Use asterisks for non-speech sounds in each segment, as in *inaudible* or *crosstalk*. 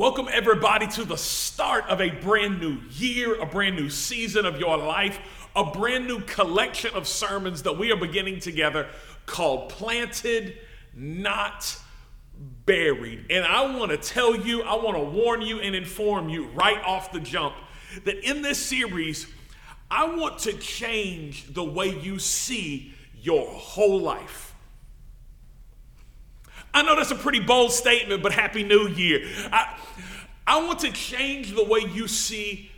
Welcome, everybody, to the start of a brand new year, a brand new season of your life, a brand new collection of sermons that we are beginning together called Planted, Not Buried. And I want to tell you, I want to warn you and inform you right off the jump that in this series, I want to change the way you see your whole life. I know that's a pretty bold statement, but Happy New Year. I, I want to change the way you see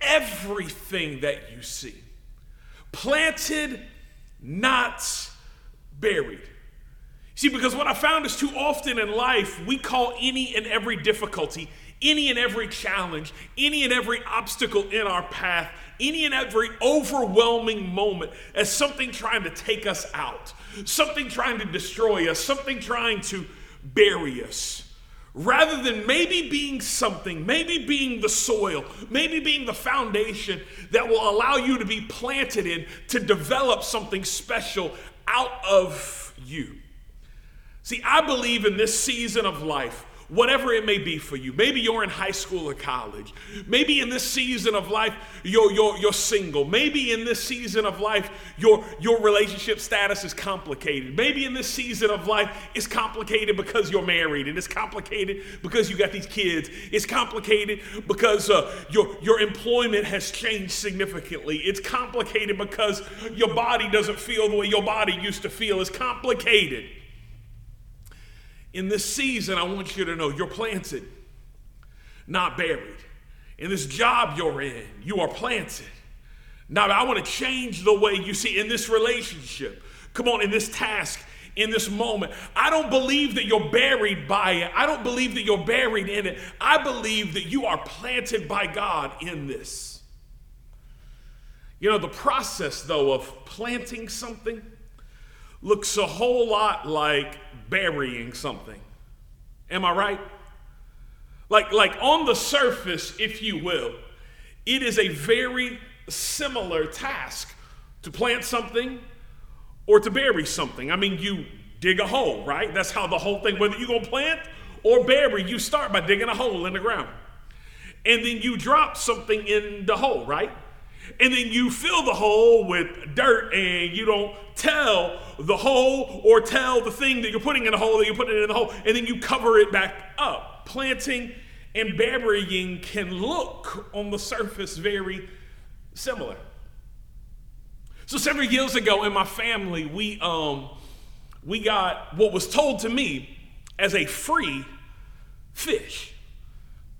everything that you see. Planted, not buried. See, because what I found is too often in life, we call any and every difficulty, any and every challenge, any and every obstacle in our path, any and every overwhelming moment as something trying to take us out, something trying to destroy us, something trying to bury us. Rather than maybe being something, maybe being the soil, maybe being the foundation that will allow you to be planted in to develop something special out of you. See, I believe in this season of life whatever it may be for you. Maybe you're in high school or college. Maybe in this season of life, you're, you're, you're single. Maybe in this season of life, your, your relationship status is complicated. Maybe in this season of life, it's complicated because you're married, and it's complicated because you got these kids. It's complicated because uh, your, your employment has changed significantly. It's complicated because your body doesn't feel the way your body used to feel. It's complicated in this season, I want you to know you're planted, not buried. In this job you're in, you are planted. Now, I want to change the way you see in this relationship. Come on, in this task, in this moment. I don't believe that you're buried by it. I don't believe that you're buried in it. I believe that you are planted by God in this. You know, the process, though, of planting something looks a whole lot like burying something. Am I right? Like, like on the surface, if you will, it is a very similar task to plant something or to bury something. I mean, you dig a hole, right? That's how the whole thing, whether you're gonna plant or bury, you start by digging a hole in the ground. And then you drop something in the hole, right? And then you fill the hole with dirt and you don't tell the hole or tell the thing that you're putting in the hole that you're putting in the hole, and then you cover it back up. Planting and burying can look on the surface very similar. So several years ago in my family, we um we got what was told to me as a free fish.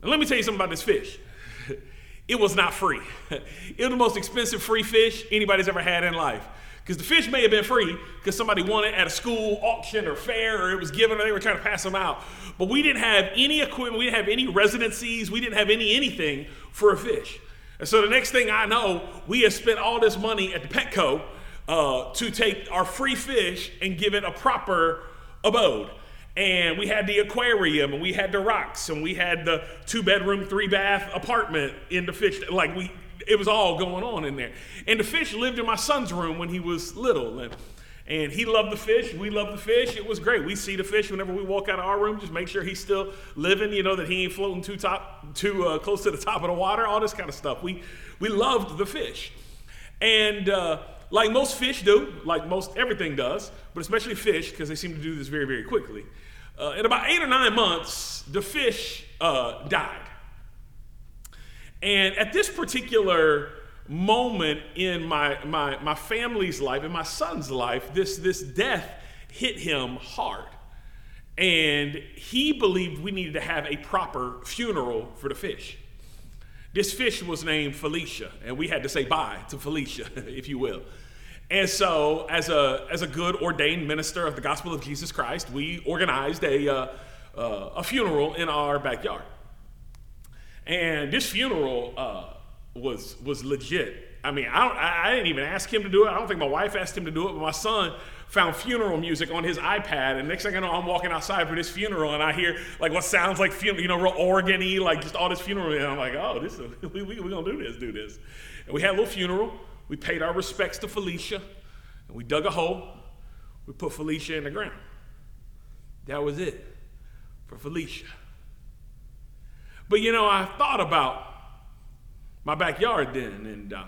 And let me tell you something about this fish it was not free. *laughs* it was the most expensive free fish anybody's ever had in life. Because the fish may have been free because somebody won it at a school auction or fair or it was given or they were trying to pass them out. But we didn't have any equipment, we didn't have any residencies, we didn't have any anything for a fish. And so the next thing I know, we have spent all this money at the Petco uh, to take our free fish and give it a proper abode and we had the aquarium and we had the rocks and we had the two bedroom three bath apartment in the fish like we it was all going on in there. And the fish lived in my son's room when he was little and and he loved the fish we loved the fish it was great. We see the fish whenever we walk out of our room just make sure he's still living you know that he ain't floating too top too uh, close to the top of the water all this kind of stuff. We we loved the fish. And uh, like most fish do like most everything does but especially fish because they seem to do this very very quickly uh, in about eight or nine months, the fish uh, died. And at this particular moment in my, my, my family's life, in my son's life, this, this death hit him hard. And he believed we needed to have a proper funeral for the fish. This fish was named Felicia, and we had to say bye to Felicia, *laughs* if you will. And so, as a, as a good ordained minister of the gospel of Jesus Christ, we organized a, uh, uh, a funeral in our backyard. And this funeral uh, was, was legit. I mean, I, I, didn't even ask him to do it. I don't think my wife asked him to do it, but my son found funeral music on his iPad. And next thing I know, I'm walking outside for this funeral and I hear like what sounds like funeral, you know, real organ like just all this funeral. And I'm like, oh, this is, *laughs* we, we, we gonna do this, do this. And we had a little funeral. We paid our respects to Felicia, and we dug a hole. We put Felicia in the ground. That was it for Felicia. But you know, I thought about my backyard then and uh,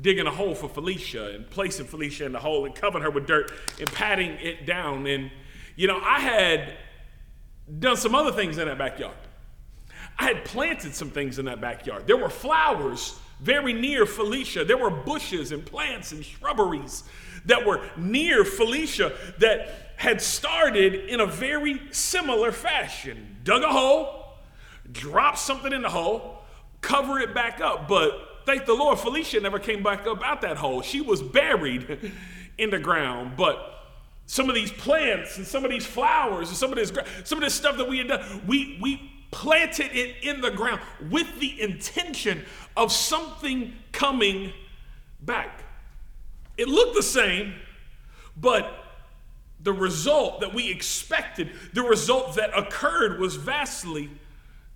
digging a hole for Felicia and placing Felicia in the hole and covering her with dirt and patting it down. And, you know, I had done some other things in that backyard. I had planted some things in that backyard. There were flowers very near Felicia. There were bushes and plants and shrubberies that were near Felicia that had started in a very similar fashion. Dug a hole, dropped something in the hole, cover it back up. But thank the Lord, Felicia never came back up out that hole. She was buried *laughs* in the ground. But some of these plants and some of these flowers and some of this some of this stuff that we had done, we we planted it in the ground with the intention of something coming back. It looked the same, but the result that we expected, the result that occurred was vastly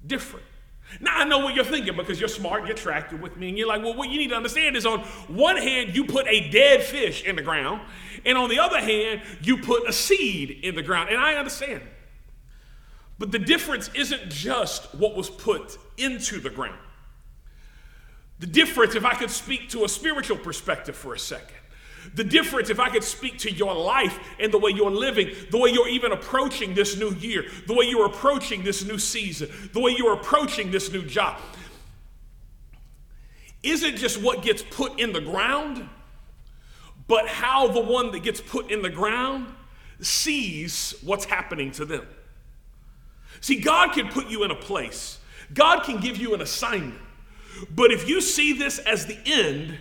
different. Now I know what you're thinking because you're smart, you're tracking with me, and you're like, well, what you need to understand is on one hand, you put a dead fish in the ground, and on the other hand, you put a seed in the ground. And I understand. But the difference isn't just what was put into the ground. The difference, if I could speak to a spiritual perspective for a second, the difference, if I could speak to your life and the way you're living, the way you're even approaching this new year, the way you're approaching this new season, the way you're approaching this new job, isn't just what gets put in the ground, but how the one that gets put in the ground sees what's happening to them. See, God can put you in a place, God can give you an assignment, but if you see this as the end,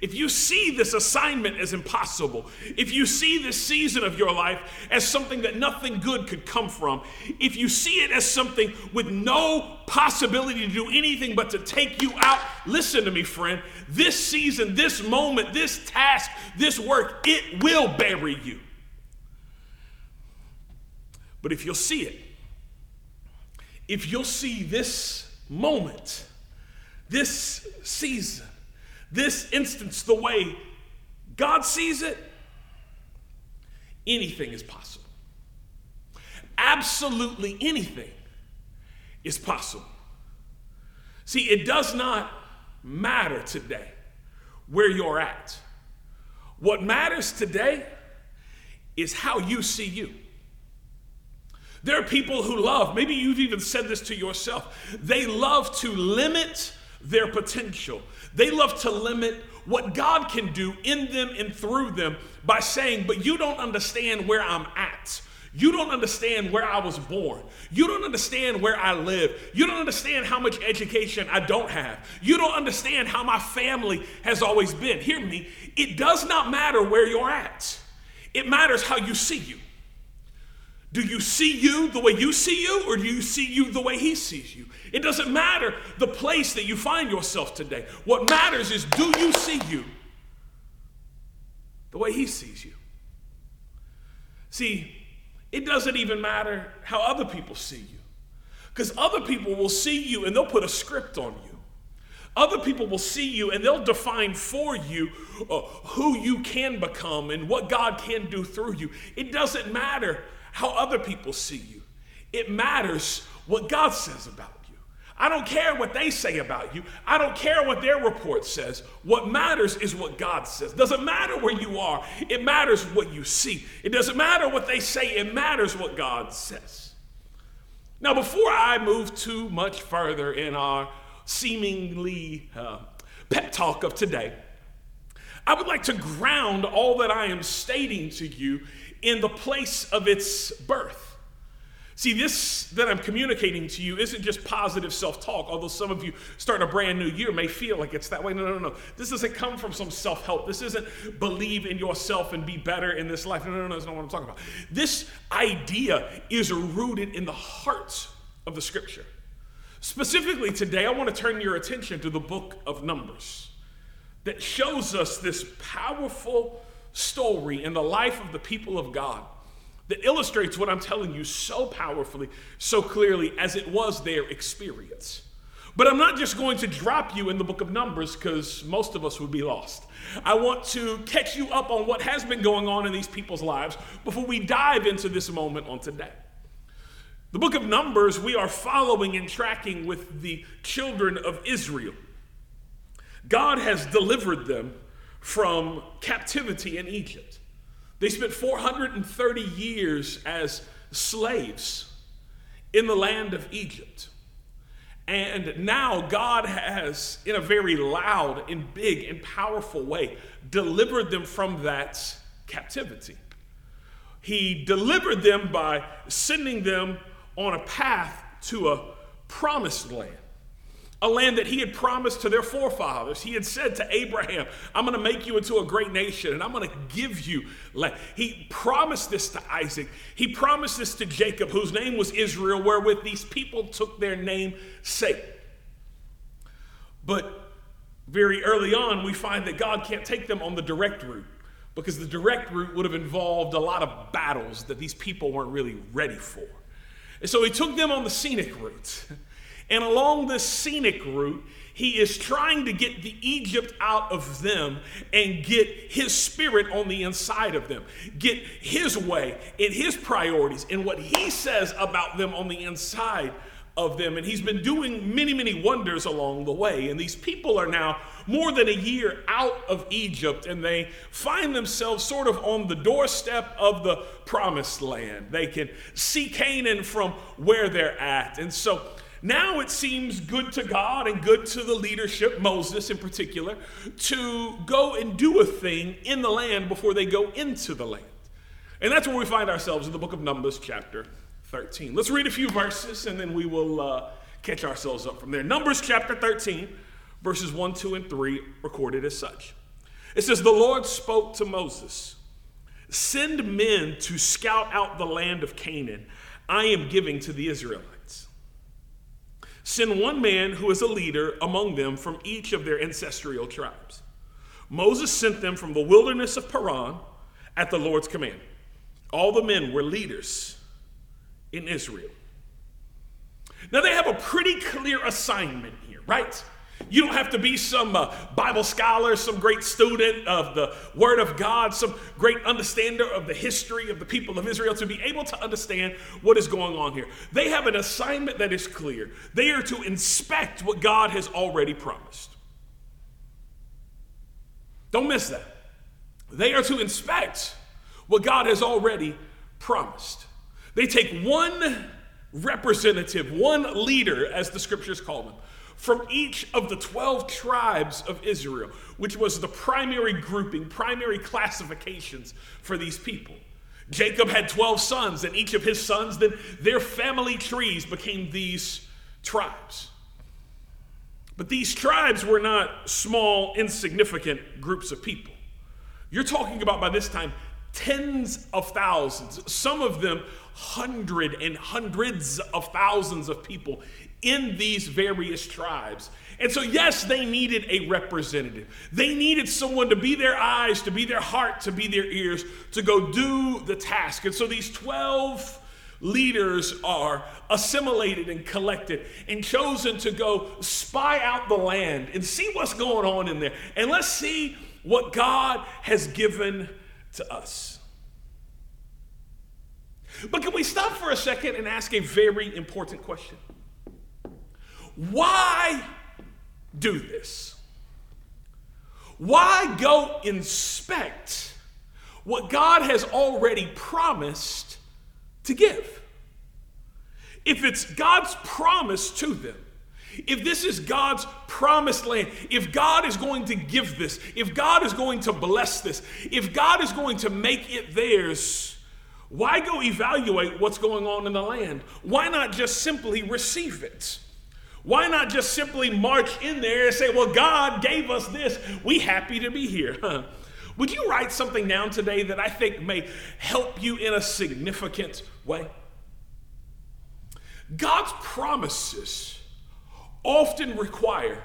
if you see this assignment as impossible, if you see this season of your life as something that nothing good could come from, if you see it as something with no possibility to do anything but to take you out, listen to me, friend. This season, this moment, this task, this work, it will bury you. But if you'll see it, if you'll see this moment, this season, this instance the way God sees it, anything is possible. Absolutely anything is possible. See, it does not matter today where you're at. What matters today is how you see you. There are people who love, maybe you've even said this to yourself, they love to limit their potential. They love to limit what God can do in them and through them by saying, But you don't understand where I'm at. You don't understand where I was born. You don't understand where I live. You don't understand how much education I don't have. You don't understand how my family has always been. Hear me. It does not matter where you're at, it matters how you see you. Do you see you the way you see you, or do you see you the way He sees you? It doesn't matter the place that you find yourself today. What matters is do you see you the way He sees you? See, it doesn't even matter how other people see you, because other people will see you and they'll put a script on you. Other people will see you and they'll define for you uh, who you can become and what God can do through you. It doesn't matter how other people see you. It matters what God says about you. I don't care what they say about you. I don't care what their report says. What matters is what God says. Doesn't matter where you are. It matters what you see. It doesn't matter what they say. It matters what God says. Now, before I move too much further in our seemingly uh, pep talk of today, I would like to ground all that I am stating to you in the place of its birth. See, this that I'm communicating to you isn't just positive self talk, although some of you starting a brand new year may feel like it's that way. No, no, no. This doesn't come from some self help. This isn't believe in yourself and be better in this life. No, no, no, that's not what I'm talking about. This idea is rooted in the heart of the scripture. Specifically today, I want to turn your attention to the book of Numbers that shows us this powerful story in the life of the people of God that illustrates what I'm telling you so powerfully, so clearly, as it was their experience. But I'm not just going to drop you in the book of Numbers because most of us would be lost. I want to catch you up on what has been going on in these people's lives before we dive into this moment on today. The book of Numbers, we are following and tracking with the children of Israel. God has delivered them from captivity in Egypt. They spent 430 years as slaves in the land of Egypt. And now God has, in a very loud and big and powerful way, delivered them from that captivity. He delivered them by sending them on a path to a promised land, a land that he had promised to their forefathers. He had said to Abraham, I'm going to make you into a great nation and I'm going to give you land. He promised this to Isaac. He promised this to Jacob, whose name was Israel, wherewith these people took their name sake. But very early on, we find that God can't take them on the direct route because the direct route would have involved a lot of battles that these people weren't really ready for. And so he took them on the scenic route. And along this scenic route, he is trying to get the Egypt out of them and get his spirit on the inside of them, get his way and his priorities and what he says about them on the inside of them. And he's been doing many, many wonders along the way. And these people are now more than a year out of Egypt and they find themselves sort of on the doorstep of the promised land. They can see Canaan from where they're at. And so now it seems good to God and good to the leadership, Moses in particular, to go and do a thing in the land before they go into the land. And that's where we find ourselves in the book of Numbers, chapter 13. Let's read a few verses and then we will uh, catch ourselves up from there. Numbers chapter 13, verses 1, 2, and 3, recorded as such. It says, The Lord spoke to Moses Send men to scout out the land of Canaan I am giving to the Israelites. Send one man who is a leader among them from each of their ancestral tribes. Moses sent them from the wilderness of Paran at the Lord's command. All the men were leaders in Israel. Now they have a pretty clear assignment here, right? You don't have to be some uh, Bible scholar, some great student of the Word of God, some great understander of the history of the people of Israel to be able to understand what is going on here. They have an assignment that is clear. They are to inspect what God has already promised. Don't miss that. They are to inspect what God has already promised. They take one representative, one leader, as the scriptures call them, from each of the 12 tribes of Israel, which was the primary grouping, primary classifications for these people. Jacob had 12 sons, and each of his sons, then their family trees became these tribes. But these tribes were not small, insignificant groups of people. You're talking about by this time tens of thousands, some of them hundred and hundreds of thousands of people in these various tribes. And so, yes, they needed a representative. They needed someone to be their eyes, to be their heart, to be their ears, to go do the task. And so, these 12 leaders are assimilated and collected and chosen to go spy out the land and see what's going on in there. And let's see what God has given to us. But can we stop for a second and ask a very important question? Why do this? Why go inspect what God has already promised to give? If it's God's promise to them, if this is God's promised land, if God is going to give this, if God is going to bless this, if God is going to make it theirs, why go evaluate what's going on in the land? Why not just simply receive it? Why not just simply march in there and say, Well, God gave us this. We happy to be here. *laughs* Would you write something down today that I think may help you in a significant way? God's promises often require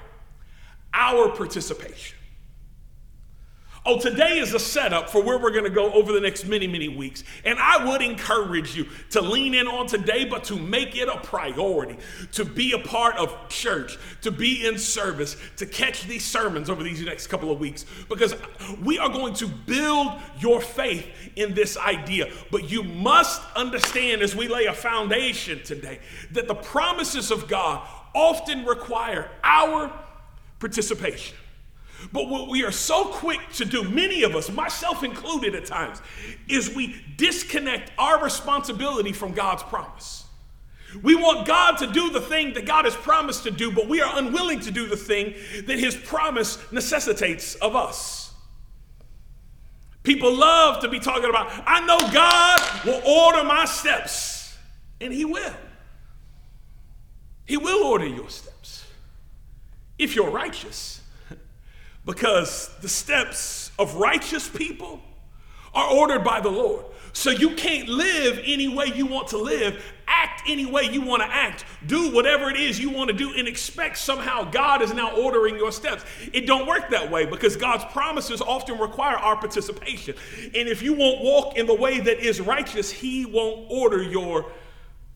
our participation. Oh, today is a setup for where we're going to go over the next many, many weeks. And I would encourage you to lean in on today, but to make it a priority, to be a part of church, to be in service, to catch these sermons over these next couple of weeks, because we are going to build your faith in this idea. But you must understand as we lay a foundation today that the promises of God often require our participation. But what we are so quick to do, many of us, myself included at times, is we disconnect our responsibility from God's promise. We want God to do the thing that God has promised to do, but we are unwilling to do the thing that His promise necessitates of us. People love to be talking about, I know God will order my steps, and He will. He will order your steps if you're righteous. Because the steps of righteous people are ordered by the Lord. So you can't live any way you want to live, act any way you want to act, do whatever it is you want to do, and expect somehow God is now ordering your steps. It don't work that way because God's promises often require our participation. And if you won't walk in the way that is righteous, He won't order your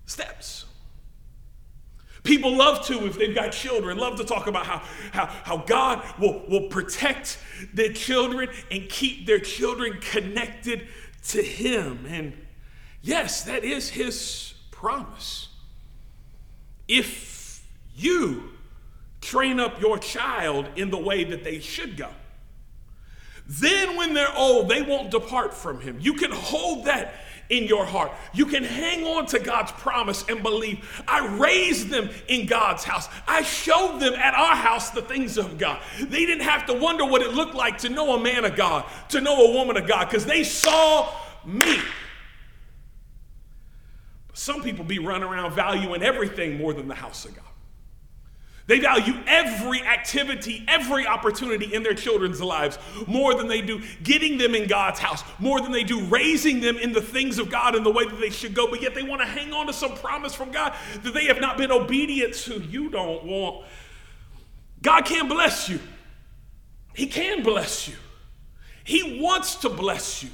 steps. People love to, if they've got children, love to talk about how, how, how God will, will protect their children and keep their children connected to Him. And yes, that is His promise. If you train up your child in the way that they should go, then when they're old, they won't depart from Him. You can hold that in your heart. You can hang on to God's promise and believe. I raised them in God's house. I showed them at our house the things of God. They didn't have to wonder what it looked like to know a man of God, to know a woman of God, because they saw me. Some people be running around valuing everything more than the house of God. They value every activity, every opportunity in their children's lives more than they do getting them in God's house, more than they do raising them in the things of God in the way that they should go. But yet they want to hang on to some promise from God that they have not been obedient to. You don't want. God can bless you, He can bless you, He wants to bless you.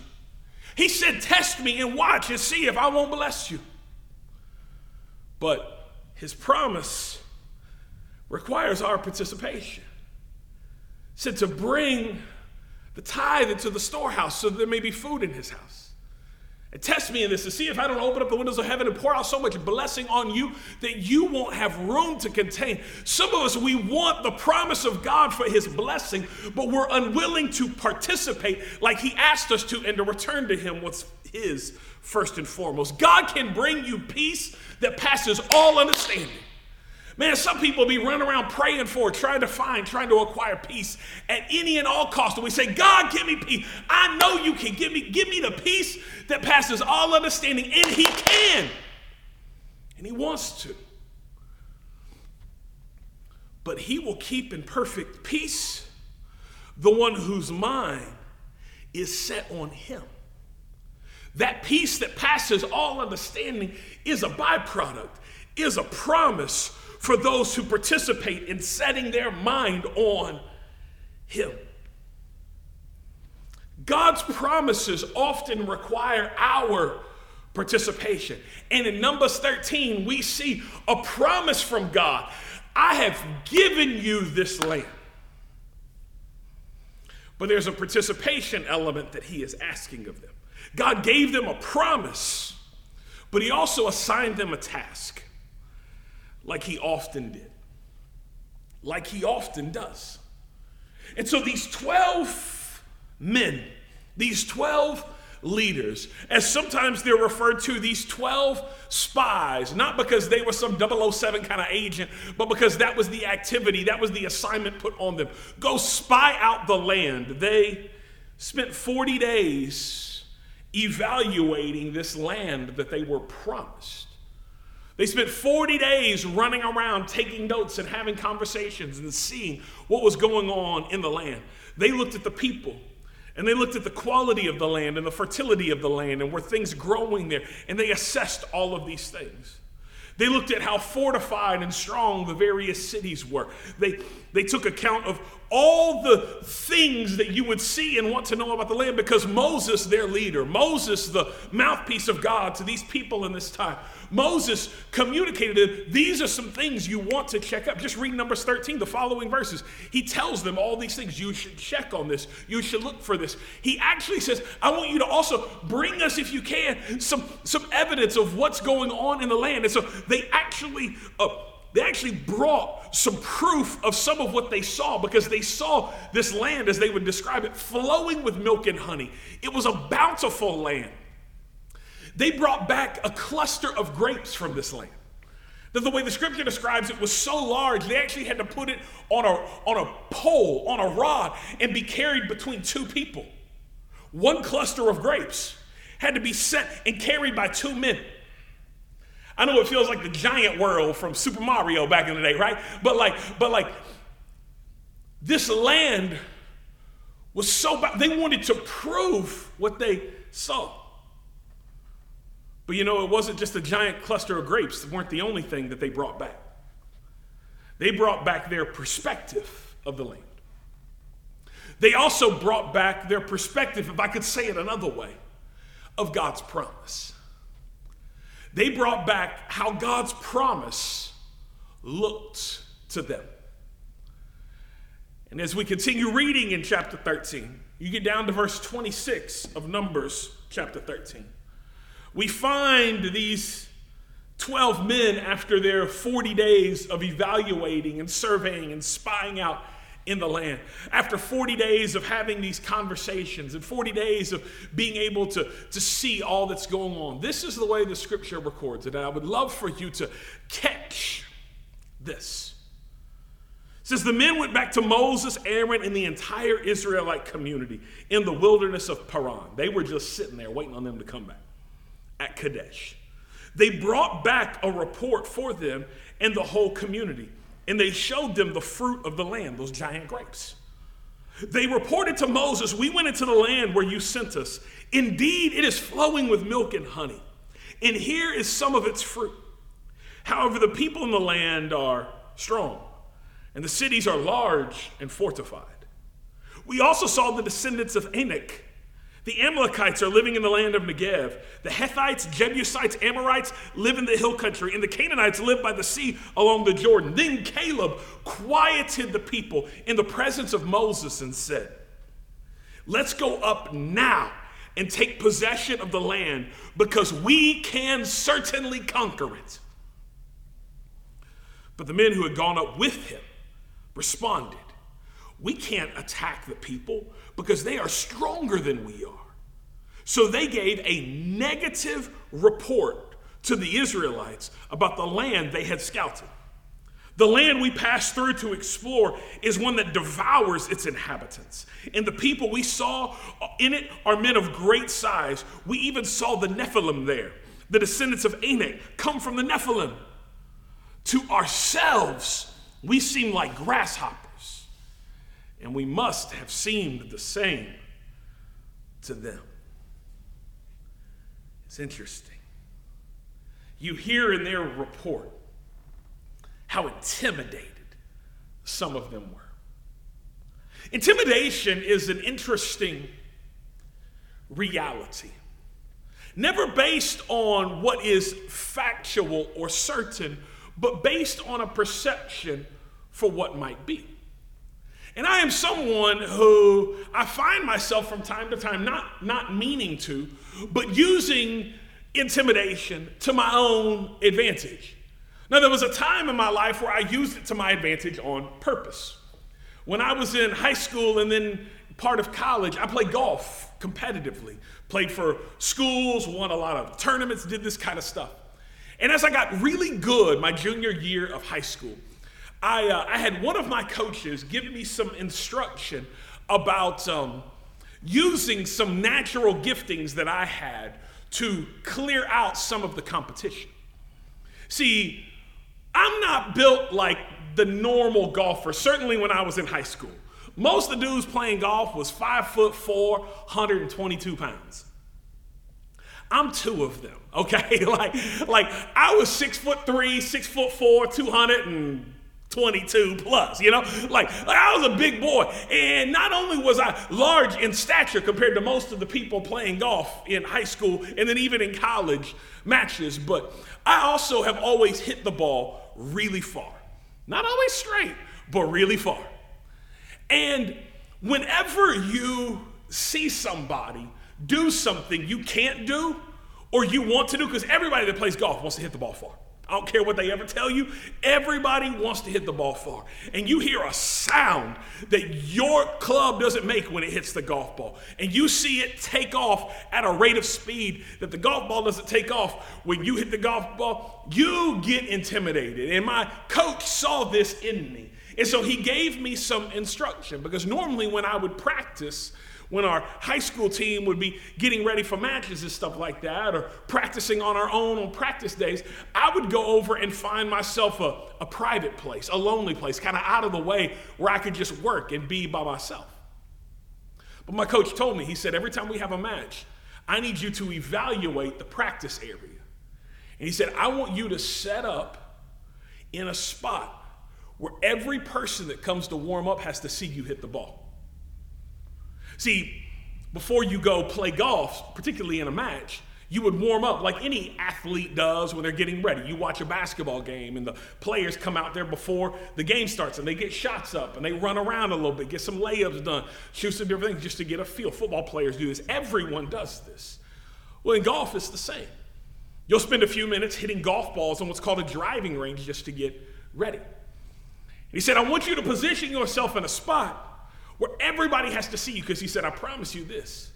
He said, Test me and watch and see if I won't bless you. But His promise requires our participation. said to bring the tithe into the storehouse so there may be food in his house. And test me in this to see if I don't open up the windows of heaven and pour out so much blessing on you that you won't have room to contain. Some of us, we want the promise of God for his blessing, but we're unwilling to participate like he asked us to and to return to him what's his first and foremost. God can bring you peace that passes all understanding. Man, some people be running around praying for, trying to find, trying to acquire peace at any and all cost. And we say, God, give me peace. I know you can give me, give me the peace that passes all understanding, and He can. And He wants to. But He will keep in perfect peace the one whose mind is set on Him. That peace that passes all understanding is a byproduct, is a promise for those who participate in setting their mind on Him. God's promises often require our participation. And in Numbers 13, we see a promise from God I have given you this land. But there's a participation element that He is asking of them. God gave them a promise, but He also assigned them a task like he often did, like he often does. And so these 12 men, these 12 leaders, as sometimes they're referred to, these 12 spies, not because they were some 007 kind of agent, but because that was the activity, that was the assignment put on them. Go spy out the land. They spent 40 days evaluating this land that they were promised. They spent 40 days running around taking notes and having conversations and seeing what was going on in the land. They looked at the people and they looked at the quality of the land and the fertility of the land and were things growing there and they assessed all of these things. They looked at how fortified and strong the various cities were. They, they took account of all the things that you would see and want to know about the land because Moses, their leader, Moses, the mouthpiece of God to these people in this time, Moses communicated to them, these are some things you want to check up. Just read Numbers 13, the following verses. He tells them all these things. You should check on this. You should look for this. He actually says, I want you to also bring us, if you can, some, some evidence of what's going on in the land. And so they actually. Uh, they actually brought some proof of some of what they saw because they saw this land, as they would describe it, flowing with milk and honey. It was a bountiful land. They brought back a cluster of grapes from this land. That the way the scripture describes it was so large, they actually had to put it on a, on a pole, on a rod, and be carried between two people. One cluster of grapes had to be set and carried by two men. I know it feels like the giant world from Super Mario back in the day, right? But like, but like, this land was so. They wanted to prove what they saw. But you know, it wasn't just a giant cluster of grapes that weren't the only thing that they brought back. They brought back their perspective of the land. They also brought back their perspective, if I could say it another way, of God's promise. They brought back how God's promise looked to them. And as we continue reading in chapter 13, you get down to verse 26 of Numbers chapter 13. We find these 12 men after their 40 days of evaluating and surveying and spying out in the land. After 40 days of having these conversations and 40 days of being able to, to see all that's going on, this is the way the scripture records it. And I would love for you to catch this. It says the men went back to Moses, Aaron, and the entire Israelite community in the wilderness of Paran. They were just sitting there waiting on them to come back at Kadesh. They brought back a report for them and the whole community and they showed them the fruit of the land, those giant grapes. They reported to Moses, We went into the land where you sent us. Indeed, it is flowing with milk and honey, and here is some of its fruit. However, the people in the land are strong, and the cities are large and fortified. We also saw the descendants of Anak the Amalekites are living in the land of Negev. The Hittites, Jebusites, Amorites live in the hill country, and the Canaanites live by the sea along the Jordan. Then Caleb quieted the people in the presence of Moses and said, Let's go up now and take possession of the land because we can certainly conquer it. But the men who had gone up with him responded, We can't attack the people because they are stronger than we are. So they gave a negative report to the Israelites about the land they had scouted. The land we passed through to explore is one that devours its inhabitants. And the people we saw in it are men of great size. We even saw the Nephilim there. The descendants of Anak come from the Nephilim. To ourselves, we seem like grasshoppers and we must have seemed the same to them. It's interesting. You hear in their report how intimidated some of them were. Intimidation is an interesting reality, never based on what is factual or certain, but based on a perception for what might be. And I am someone who I find myself from time to time not, not meaning to, but using intimidation to my own advantage. Now, there was a time in my life where I used it to my advantage on purpose. When I was in high school and then part of college, I played golf competitively, played for schools, won a lot of tournaments, did this kind of stuff. And as I got really good my junior year of high school, I, uh, I had one of my coaches give me some instruction about um, using some natural giftings that I had to clear out some of the competition. See, I'm not built like the normal golfer, certainly when I was in high school. Most of the dudes playing golf was five foot four, 122 pounds. I'm two of them, *laughs* okay? like, like I was six foot three, six foot four, 200 and 22 plus, you know? Like, I was a big boy. And not only was I large in stature compared to most of the people playing golf in high school and then even in college matches, but I also have always hit the ball really far. Not always straight, but really far. And whenever you see somebody do something you can't do or you want to do, because everybody that plays golf wants to hit the ball far. I don't care what they ever tell you. Everybody wants to hit the ball far. And you hear a sound that your club doesn't make when it hits the golf ball. And you see it take off at a rate of speed that the golf ball doesn't take off when you hit the golf ball. You get intimidated. And my coach saw this in me. And so he gave me some instruction because normally when I would practice, when our high school team would be getting ready for matches and stuff like that, or practicing on our own on practice days, I would go over and find myself a, a private place, a lonely place, kind of out of the way where I could just work and be by myself. But my coach told me, he said, every time we have a match, I need you to evaluate the practice area. And he said, I want you to set up in a spot where every person that comes to warm up has to see you hit the ball. See, before you go play golf, particularly in a match, you would warm up like any athlete does when they're getting ready. You watch a basketball game and the players come out there before the game starts and they get shots up and they run around a little bit, get some layups done, shoot some different things just to get a feel. Football players do this. Everyone does this. Well, in golf, it's the same. You'll spend a few minutes hitting golf balls on what's called a driving range just to get ready. He said, I want you to position yourself in a spot where everybody has to see you because he said, I promise you this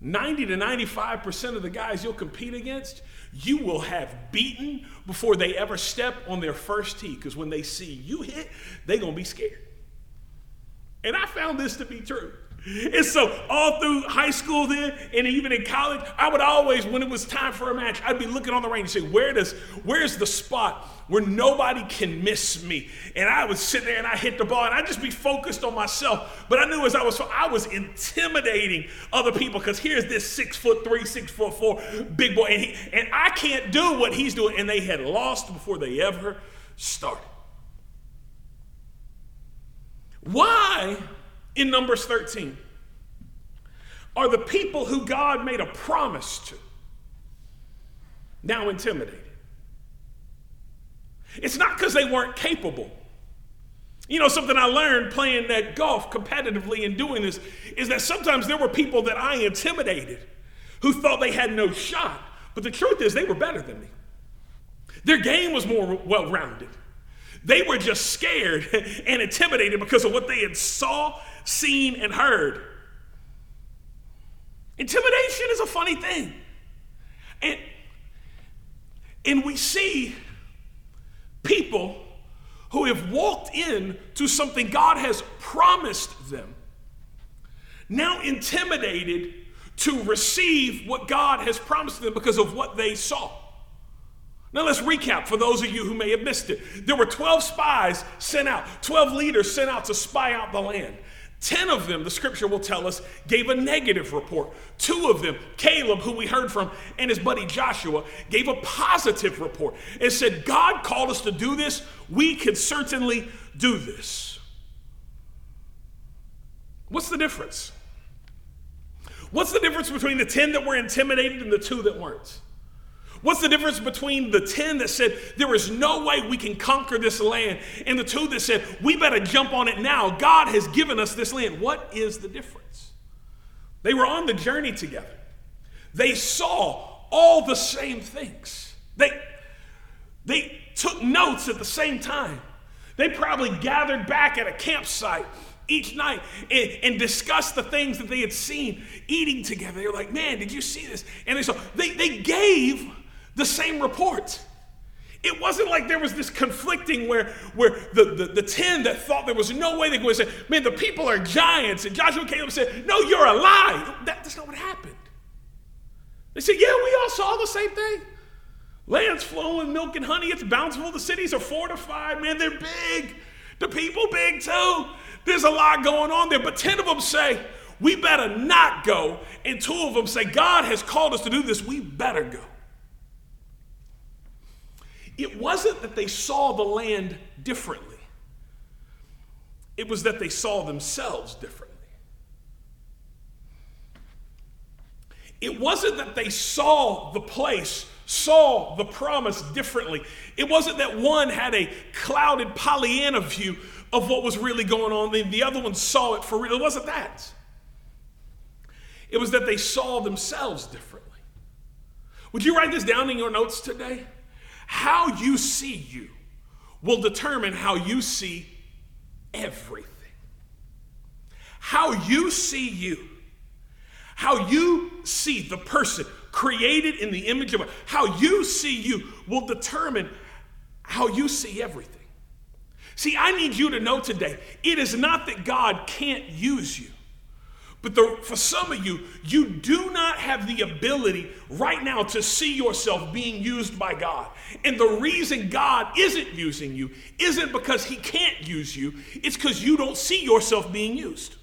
90 to 95% of the guys you'll compete against, you will have beaten before they ever step on their first tee because when they see you hit, they're going to be scared. And I found this to be true. And so, all through high school, then, and even in college, I would always, when it was time for a match, I'd be looking on the range and say, "Where does, where's the spot where nobody can miss me?" And I would sit there and I hit the ball, and I'd just be focused on myself. But I knew as I was, I was intimidating other people because here's this six foot three, six foot four big boy, and, he, and I can't do what he's doing. And they had lost before they ever started. Why? In Numbers 13 are the people who God made a promise to now intimidated. It's not because they weren't capable. You know, something I learned playing that golf competitively and doing this is that sometimes there were people that I intimidated who thought they had no shot. But the truth is, they were better than me. Their game was more well rounded. They were just scared *laughs* and intimidated because of what they had saw seen, and heard. Intimidation is a funny thing. And, and we see people who have walked in to something God has promised them, now intimidated to receive what God has promised them because of what they saw. Now let's recap for those of you who may have missed it. There were 12 spies sent out, 12 leaders sent out to spy out the land. Ten of them, the scripture will tell us, gave a negative report. Two of them, Caleb, who we heard from, and his buddy Joshua, gave a positive report and said, God called us to do this. We can certainly do this. What's the difference? What's the difference between the 10 that were intimidated and the two that weren't? What's the difference between the 10 that said, there is no way we can conquer this land, and the two that said, we better jump on it now? God has given us this land. What is the difference? They were on the journey together. They saw all the same things. They, they took notes at the same time. They probably gathered back at a campsite each night and, and discussed the things that they had seen eating together. They were like, man, did you see this? And they saw, they, they gave the same report. It wasn't like there was this conflicting where, where the, the, the 10 that thought there was no way they could say, man, the people are giants. And Joshua and Caleb said, no, you're a lie. That, that's not what happened. They said, yeah, we all saw the same thing. Land's flowing milk and honey. It's bountiful. The cities are fortified. Man, they're big. The people big too. There's a lot going on there. But 10 of them say, we better not go. And two of them say, God has called us to do this. We better go. It wasn't that they saw the land differently, it was that they saw themselves differently. It wasn't that they saw the place, saw the promise differently. It wasn't that one had a clouded Pollyanna view of what was really going on, the other one saw it for real. It wasn't that. It was that they saw themselves differently. Would you write this down in your notes today? How you see you will determine how you see everything. How you see you, how you see the person created in the image of God, how you see you will determine how you see everything. See, I need you to know today it is not that God can't use you. But the, for some of you, you do not have the ability right now to see yourself being used by God. And the reason God isn't using you isn't because He can't use you, it's because you don't see yourself being used.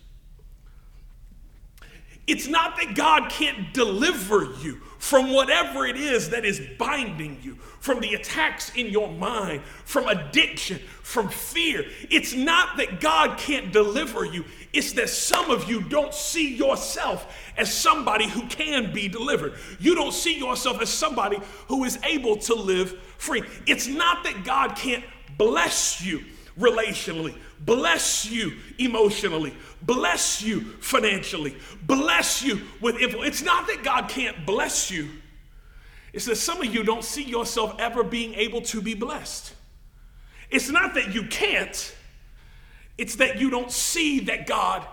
It's not that God can't deliver you from whatever it is that is binding you, from the attacks in your mind, from addiction, from fear. It's not that God can't deliver you, it's that some of you don't see yourself as somebody who can be delivered. You don't see yourself as somebody who is able to live free. It's not that God can't bless you relationally, bless you emotionally, bless you financially, bless you with influence. It's not that God can't bless you, it's that some of you don't see yourself ever being able to be blessed. It's not that you can't, it's that you don't see that God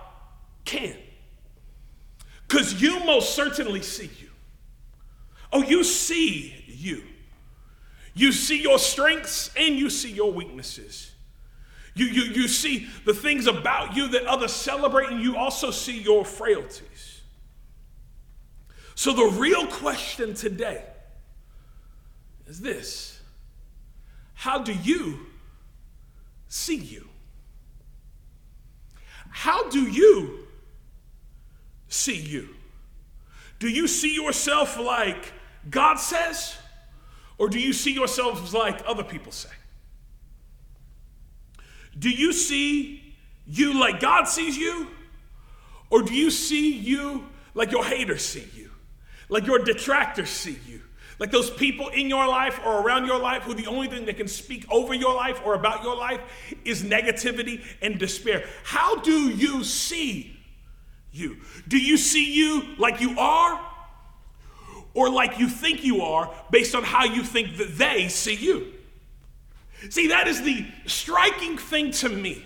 can. Because you most certainly see you. Oh, you see you. You see your strengths and you see your weaknesses. You, you, you see the things about you that others celebrate, and you also see your frailties. So, the real question today is this How do you see you? How do you see you? Do you see yourself like God says? Or do you see yourself like other people say? Do you see you like God sees you? Or do you see you like your haters see you? Like your detractors see you? Like those people in your life or around your life who the only thing that can speak over your life or about your life is negativity and despair. How do you see you? Do you see you like you are or like you think you are based on how you think that they see you? See, that is the striking thing to me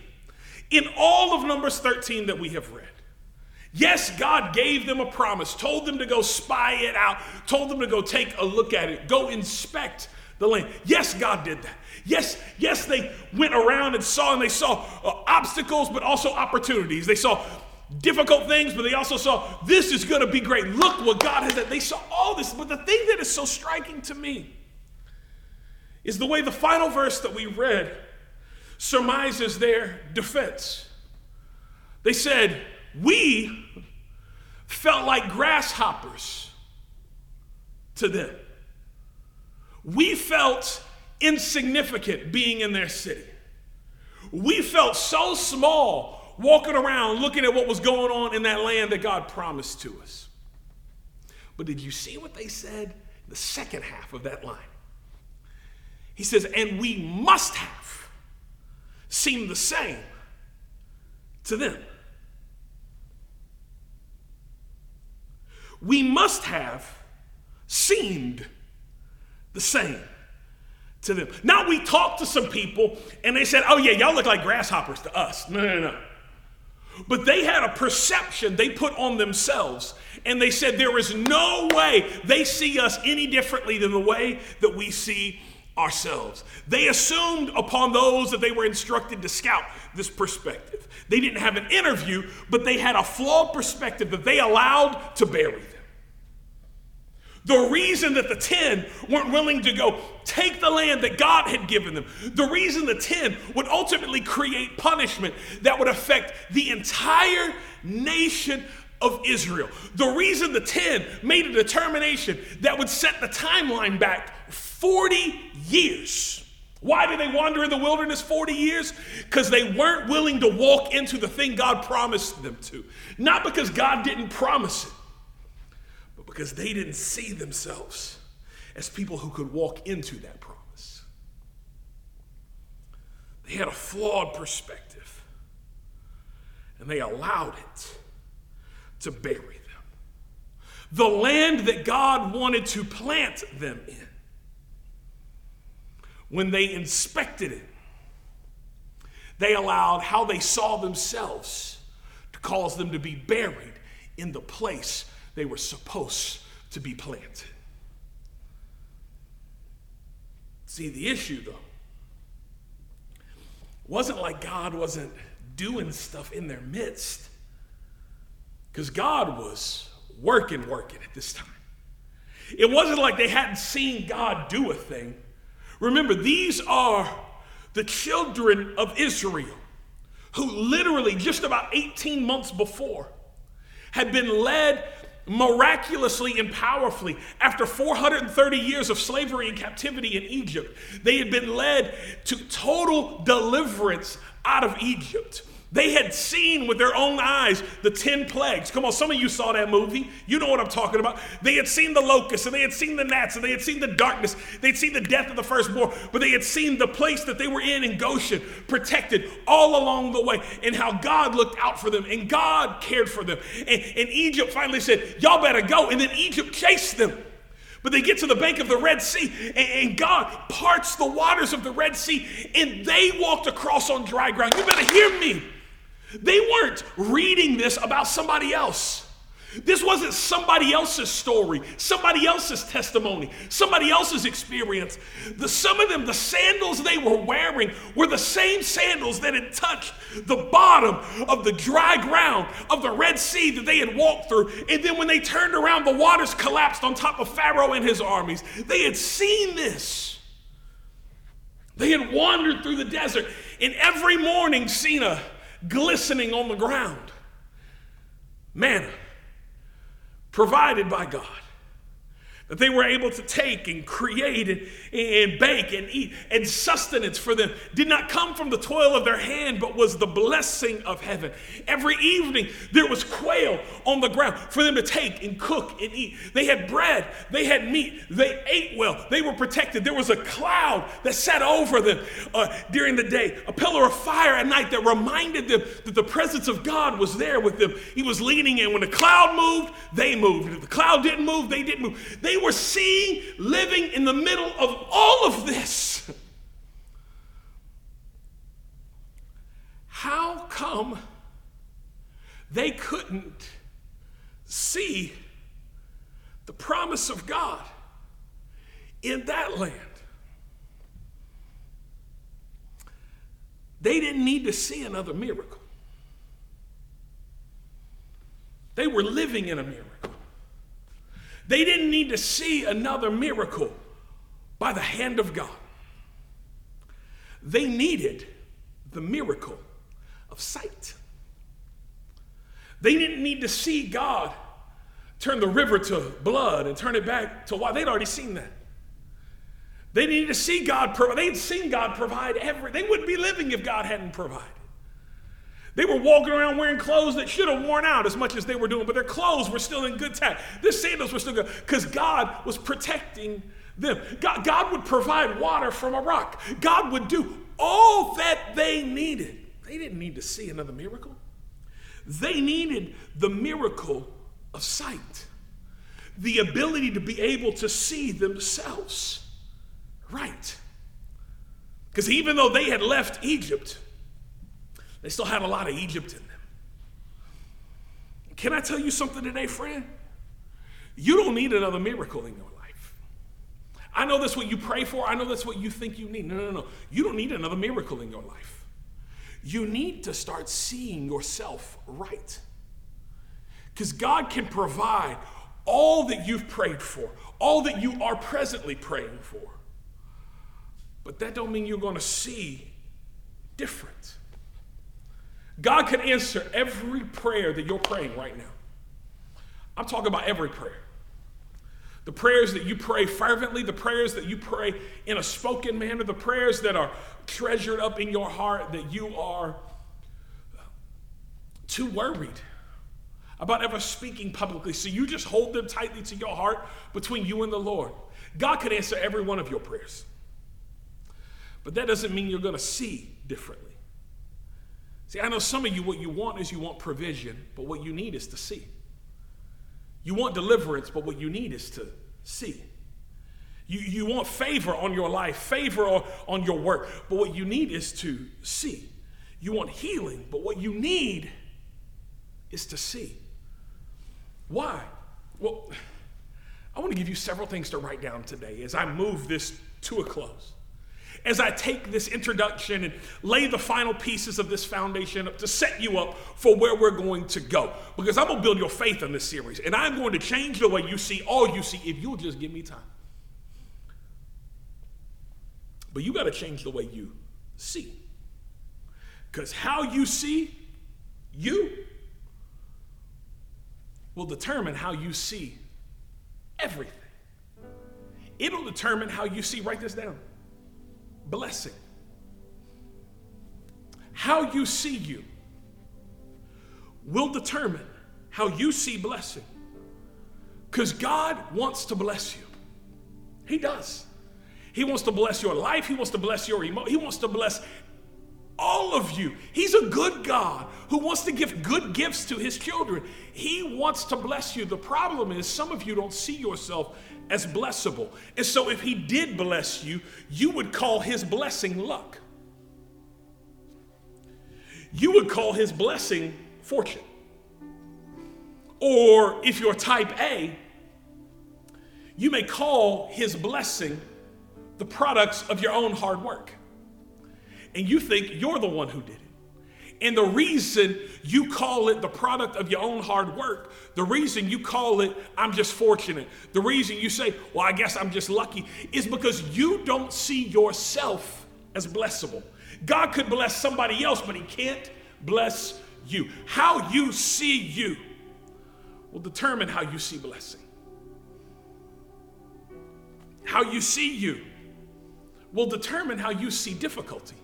in all of Numbers 13 that we have read. Yes, God gave them a promise, told them to go spy it out, told them to go take a look at it, go inspect the land. Yes, God did that. Yes, yes, they went around and saw, and they saw uh, obstacles, but also opportunities. They saw difficult things, but they also saw this is going to be great. Look what God has done. They saw all this, but the thing that is so striking to me is the way the final verse that we read surmises their defense. They said, We felt like grasshoppers to them. We felt insignificant being in their city. We felt so small walking around looking at what was going on in that land that God promised to us. But did you see what they said? In the second half of that line. He says, and we must have seemed the same to them. We must have seemed the same to them. Now we talked to some people and they said, oh, yeah, y'all look like grasshoppers to us. No, no, no. But they had a perception they put on themselves, and they said, There is no way they see us any differently than the way that we see ourselves. They assumed upon those that they were instructed to scout this perspective. They didn't have an interview, but they had a flawed perspective that they allowed to bury them. The reason that the 10 weren't willing to go take the land that God had given them, the reason the 10 would ultimately create punishment that would affect the entire nation of Israel, the reason the 10 made a determination that would set the timeline back 40 years Why did they wander in the wilderness 40 years? Because they weren't willing to walk into the thing God promised them to. Not because God didn't promise it, but because they didn't see themselves as people who could walk into that promise. They had a flawed perspective, and they allowed it to bury them. The land that God wanted to plant them in when they inspected it, they allowed how they saw themselves to cause them to be buried in the place they were supposed to be planted. See, the issue, though, wasn't like God wasn't doing stuff in their midst, because God was working, working at this time. It wasn't like they hadn't seen God do a thing. Remember, these are the children of Israel who literally just about 18 months before had been led miraculously and powerfully after 430 years of slavery and captivity in Egypt. They had been led to total deliverance out of Egypt. They had seen with their own eyes the 10 plagues. Come on, some of you saw that movie. You know what I'm talking about. They had seen the locusts and they had seen the gnats and they had seen the darkness. They'd seen the death of the firstborn, but they had seen the place that they were in in Goshen, protected all along the way, and how God looked out for them and God cared for them. And, and Egypt finally said, Y'all better go. And then Egypt chased them. But they get to the bank of the Red Sea, and, and, God parts the waters of the Red Sea, and they walked across on dry ground. You better hear me. They weren't reading this about somebody else. This wasn't somebody else's story, somebody else's testimony, somebody else's experience. The, some of them, the sandals they were wearing were the same sandals that had touched the bottom of the dry ground of the Red Sea that they had walked through. And then when they turned around, the waters collapsed on top of Pharaoh and his armies. They had seen this. They had wandered through the desert and every morning seen a glistening on the ground. Manna provided by God that they were able to take and create and, and bake and eat, and sustenance for them did not come from the toil of their hand, but was the blessing of heaven. Every evening there was quail on the ground for them to take and cook and eat. They had bread, they had meat, they ate well, they were protected. There was a cloud that sat over them uh, during the day, a pillar of fire at night that reminded them that the presence of God was there with them. He was leaning in. When the cloud moved, they moved. If the cloud didn't move, they didn't move. They were seeing living in the middle of all of this. How come they couldn't see the promise of God in that land? They didn't need to see another miracle. They were living in a miracle. They didn't need to see another miracle by the hand of God. They needed the miracle of sight. They didn't need to see God turn the river to blood and turn it back to water. They'd already seen that. They needed to see God provide. They'd seen God provide every. They wouldn't be living if God hadn't provided. They were walking around wearing clothes that should have worn out as much as they were doing, but their clothes were still in good tact. Their sandals were still good because God was protecting them. God, God would provide water from a rock. God would do all that they needed. They didn't need to see another miracle. They needed the miracle of sight, the ability to be able to see themselves right. Because even though they had left Egypt, they still had a lot of Egypt in them. Can I tell you something today, friend? You don't need another miracle in your life. I know that's what you pray for. I know that's what you think you need. No, no, no. You don't need another miracle in your life. You need to start seeing yourself right. Because God can provide all that you've prayed for, all that you are presently praying for. But that don't mean you're going to see different. God can answer every prayer that you're praying right now. I'm talking about every prayer. The prayers that you pray fervently, the prayers that you pray in a spoken manner, the prayers that are treasured up in your heart that you are too worried about ever speaking publicly. So you just hold them tightly to your heart between you and the Lord. God could answer every one of your prayers. But that doesn't mean you're going to see differently. See, I know some of you, what you want is you want provision, but what you need is to see. You want deliverance, but what you need is to see. You, you want favor on your life, favor on, on your work, but what you need is to see. You want healing, but what you need is to see. Why? Well, *sighs* I want to give you several things to write down today as I move this to a close. As I take this introduction and lay the final pieces of this foundation up to set you up for where we're going to go. Because I'm going to build your faith in this series, and I'm going to change the way you see all you see if you'll just give me time. But you got to change the way you see. Because how you see you will determine how you see everything. It'll determine how you see, write this down blessing. How you see you will determine how you see blessing. Because God wants to bless you. He does. He wants to bless your life. He wants to bless your emo. He wants to bless all of you. He's a good God who wants to give good gifts to his children. He wants to bless you. The problem is, some of you don't see yourself as blessable. And so, if he did bless you, you would call his blessing luck. You would call his blessing fortune. Or if you're type A, you may call his blessing the products of your own hard work and you think you're the one who did it. And the reason you call it the product of your own hard work, the reason you call it, I'm just fortunate, the reason you say, well, I guess I'm just lucky, is because you don't see yourself as blessable. God could bless somebody else, but He can't bless you. How you see you will determine how you see blessing. How you see you will determine how you see difficulty.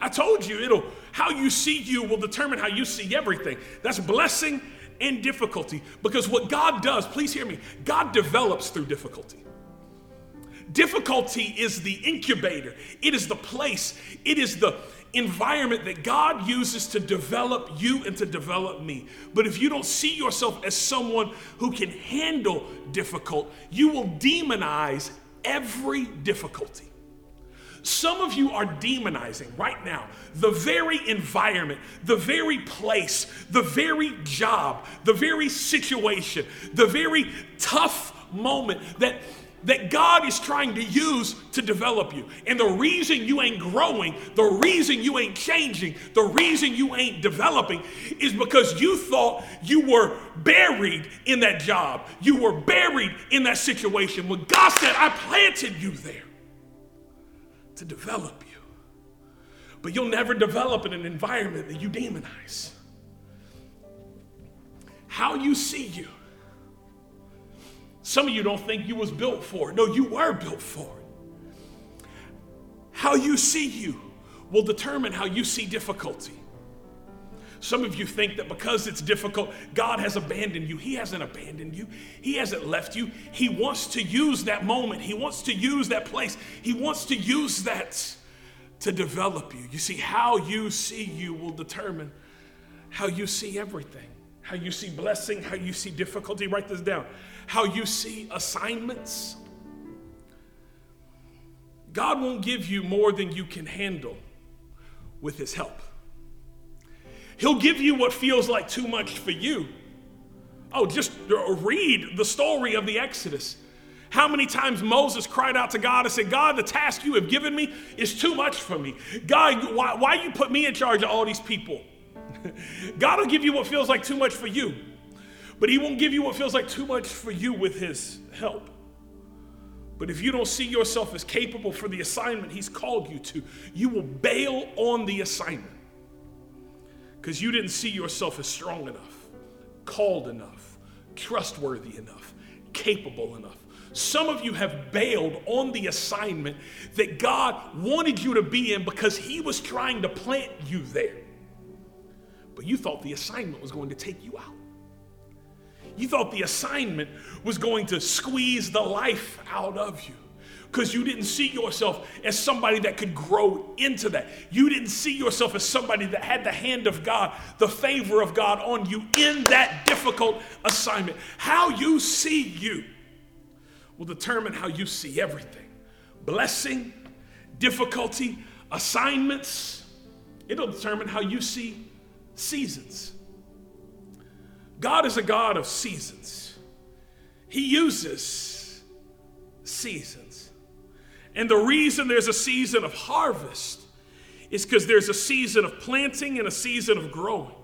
I told you, it'll how you see you will determine how you see everything. That's blessing and difficulty. Because what God does, please hear me, God develops through difficulty. Difficulty is the incubator, it is the place, it is the environment that God uses to develop you and to develop me. But if you don't see yourself as someone who can handle difficult, you will demonize every difficulty. Some of you are demonizing right now the very environment, the very place, the very job, the very situation, the very tough moment that that God is trying to use to develop you. And the reason you ain't growing, the reason you ain't changing, the reason you ain't developing is because you thought you were buried in that job. You were buried in that situation when God said, I planted you there to develop you. But you'll never develop in an environment that you demonize. How you see you. Some of you don't think you was built for it. No, you were built for it. How you see you will determine how you see difficulty. Some of you think that because it's difficult, God has abandoned you. He hasn't abandoned you, He hasn't left you. He wants to use that moment, He wants to use that place, He wants to use that to develop you. You see, how you see you will determine how you see everything. How you see blessing, how you see difficulty. Write this down. How you see assignments. God won't give you more than you can handle with His help. He'll give you what feels like too much for you. Oh, just uh, read the story of the Exodus. How many times Moses cried out to God and said, God, the task you have given me is too much for me. God, why, why you put me in charge of all these people? *laughs* God will give you what feels like too much for you, but He won't give you what feels like too much for you with His help. But if you don't see yourself as capable for the assignment He's called you to, you will bail on the assignment because you didn't see yourself as strong enough, called enough, trustworthy enough, capable enough. Some of you have bailed on the assignment that God wanted you to be in because He was trying to plant you there. But you thought the assignment was going to take you out. You thought the assignment was going to squeeze the life out of you because you didn't see yourself as somebody that could grow into that. You didn't see yourself as somebody that had the hand of God, the favor of God on you in that difficult assignment. How you see you will determine how you see everything blessing, difficulty, assignments. It'll determine how you see seasons. God is a God of seasons, He uses seasons. And the reason there's a season of harvest is because there's a season of planting and a season of growing,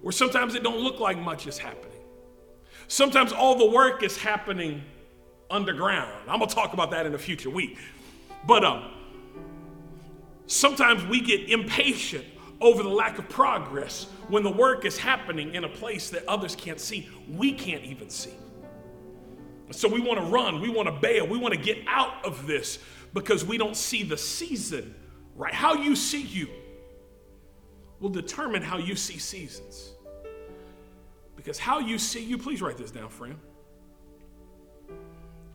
where sometimes it don't look like much is happening. Sometimes all the work is happening underground. I'm gonna talk about that in a future week. But um, sometimes we get impatient over the lack of progress when the work is happening in a place that others can't see, we can't even see. So we want to run, we want to bail, we want to get out of this because we don't see the season right. How you see you will determine how you see seasons. Because how you see you, please write this down, friend.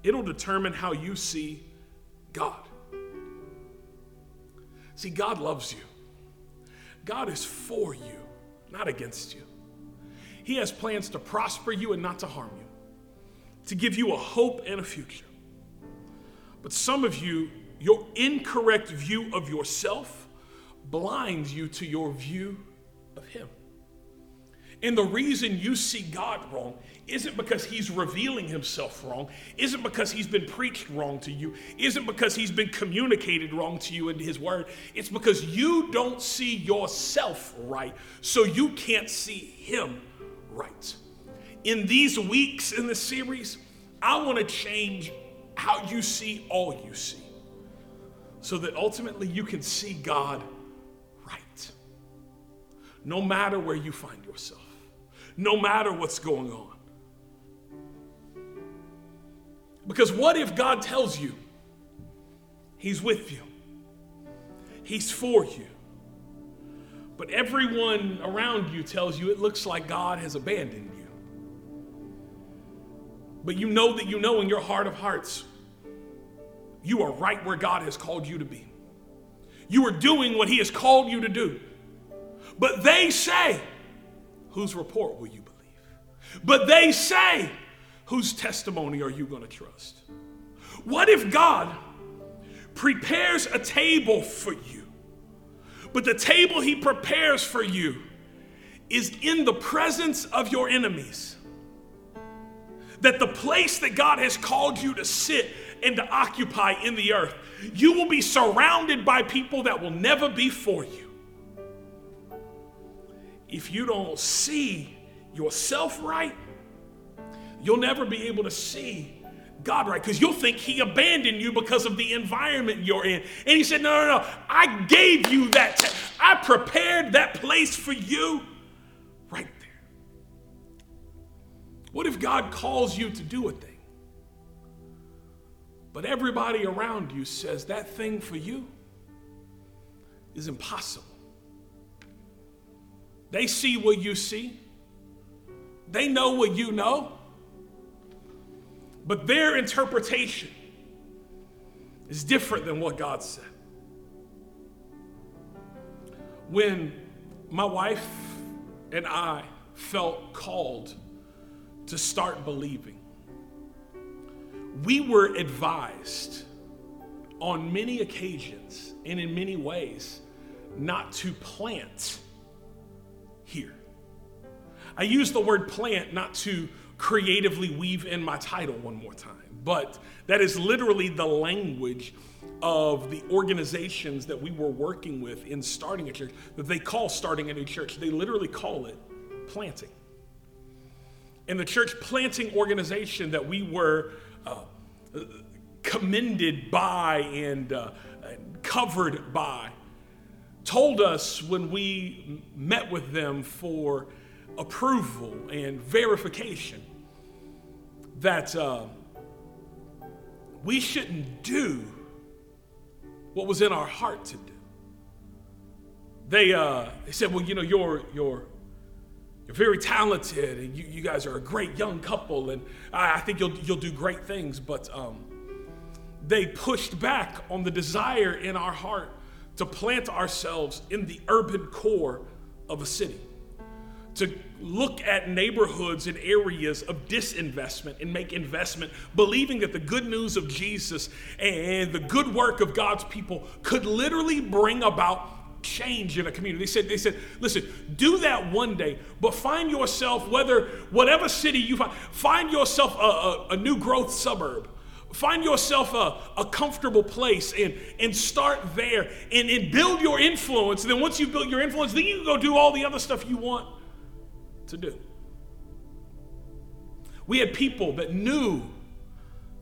It'll determine how you see God. See, God loves you. God is for you, not against you. He has plans to prosper you and not to harm you, to give you a hope and a future. But some of you, your incorrect view of yourself blinds you to your view of Him. And the reason you see God wrong isn't because he's revealing himself wrong, isn't because he's been preached wrong to you, isn't because he's been communicated wrong to you in his word. It's because you don't see yourself right, so you can't see him right. In these weeks in the series, I want to change how you see all you see so that ultimately you can see God right, no matter where you find yourself no matter what's going on. Because what if God tells you He's with you, He's for you, but everyone around you tells you it looks like God has abandoned you? But you know that you know in your heart of hearts, you are right where God has called you to be. You are doing what He has called you to do. But they say, whose report will you believe? But they say, whose testimony are you going to trust? What if God prepares a table for you, but the table he prepares for you is in the presence of your enemies? That the place that God has called you to sit and to occupy in the earth, you will be surrounded by people that will never be for you if you don't see yourself right, you'll never be able to see God right because you'll think He abandoned you because of the environment you're in. And He said, No, no, no, I gave you that. T- I prepared that place for you What if God calls you to do a thing, but everybody around you says that thing for you is impossible? They see what you see, they know what you know, but their interpretation is different than what God said. When my wife and I felt called to start believing, we were advised on many occasions and in many ways not to plant here. I use the word plant not to creatively weave in my title one more time, but that is literally the language of the organizations that we were working with in starting a church that they call starting a new church. They literally call it planting. And the church planting organization that we were uh, commended by and uh, covered by told us when we met with them for approval and verification that uh, we shouldn't do what was in our heart to do. They, uh, they said, well, you know, you're, you're, you're very talented and you, you guys are a great young couple and I, I think you'll, you'll do great things. But um, they pushed back on the desire in our heart to plant ourselves in the urban core of a city to look at neighborhoods and areas of disinvestment and make investment, believing that the good news of Jesus and the good work of God's people could literally bring about change in a community. They said, they said, listen, do that one day, but find yourself, whether whatever city you find, find yourself a, a, a new growth suburb. Find yourself a, a comfortable place and, and start there and, and build your influence. And then once you've built your influence, then you can go do all the other stuff you want to do. We had people that knew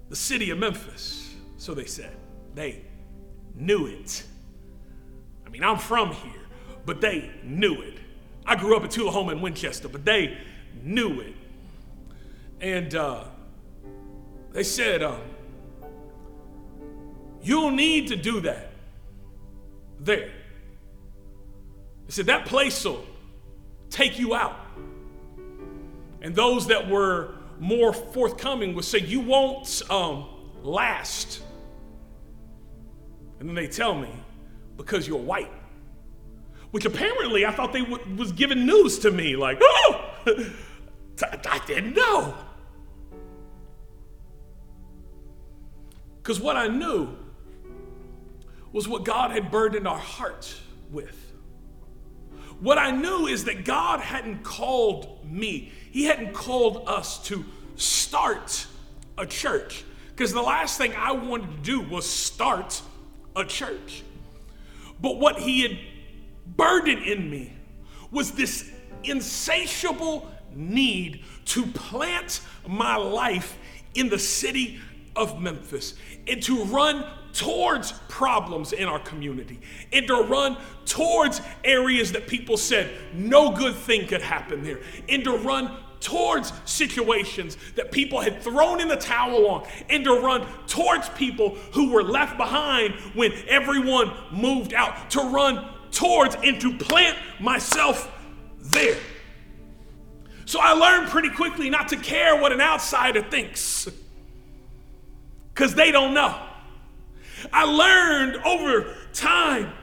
the city of Memphis, so they said. They knew it. I mean, I'm from here, but they knew it. I grew up at Tullahoma in Winchester, but they knew it. And uh, they said, um, You'll need to do that there. They said, That place will take you out. And those that were more forthcoming would say, You won't um, last. And then they tell me, Because you're white. Which apparently I thought they w- was giving news to me, like, Oh, *laughs* I didn't know. Because what I knew was what God had burdened our hearts with. What I knew is that God hadn't called me, He hadn't called us to start a church. Because the last thing I wanted to do was start a church. But what He had burdened in me was this insatiable need to plant my life in the city of Memphis and to run towards problems in our community and to run towards areas that people said no good thing could happen there and to run towards situations that people had thrown in the towel on and to run towards people who were left behind when everyone moved out to run towards and to plant myself there. So i learned pretty quickly not to care what an outsider thinks because they don't know I learned over time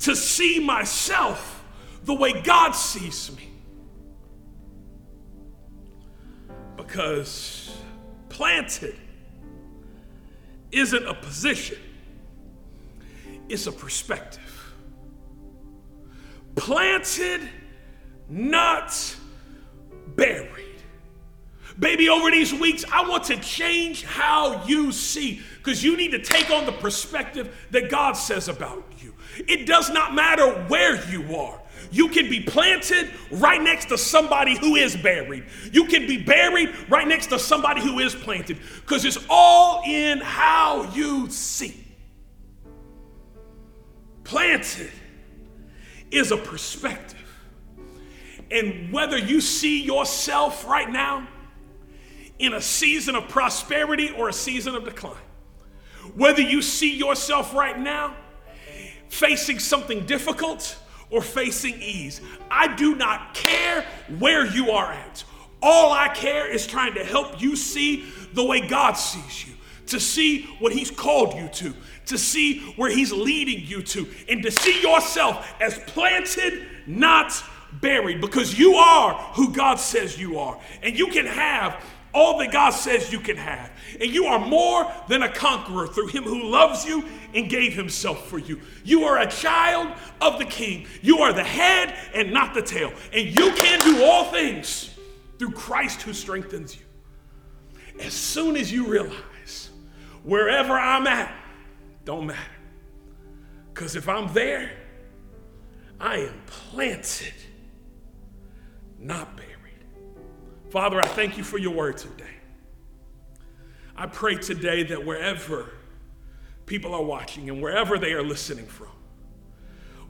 to see myself the way God sees me. Because planted isn't a position, it's a perspective. Planted, not buried. Baby, over these weeks, I want to change how you see because you need to take on the perspective that God says about you. It does not matter where you are. You can be planted right next to somebody who is buried. You can be buried right next to somebody who is planted because it's all in how you see. Planted is a perspective. And whether you see yourself right now in a season of prosperity or a season of decline, whether you see yourself right now facing something difficult or facing ease, I do not care where you are at. All I care is trying to help you see the way God sees you, to see what He's called you to, to see where He's leading you to, and to see yourself as planted, not buried, because you are who God says you are. And you can have all that God says you can have. And you are more than a conqueror through him who loves you and gave himself for you. You are a child of the king. You are the head and not the tail. And you can do all things through Christ who strengthens you. As soon as you realize wherever I'm at, don't matter. Because if I'm there, I am planted, not buried. Father, I thank you for your word today. I pray today that wherever people are watching and wherever they are listening from,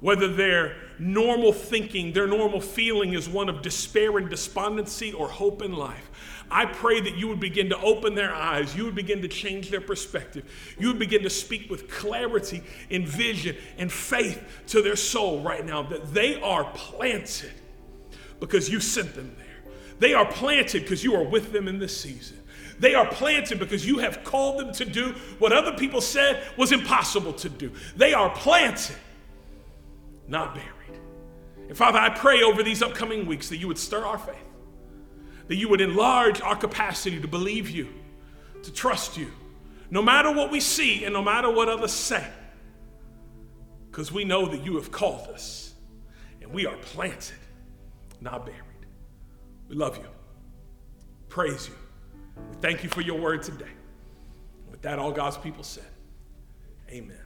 whether they're normal thinking, their normal feeling is one of despair and despondency or hope in life. I pray that you would begin to open their eyes. You would begin to change their perspective. You would begin to speak with clarity and vision and faith to their soul right now that they are planted because you sent them. They are planted because you are with them in this season. They are planted because you have called them to do what other people said was impossible to do. They are planted, not buried. And Father, I pray over these upcoming weeks that you would stir our faith that you would enlarge our capacity to believe you, to trust you, no matter what we see and no matter what others say, because we know that you have called us and we are planted, not buried. We love you, praise you. We thank you for your word today. With that, all God's people said, Amen.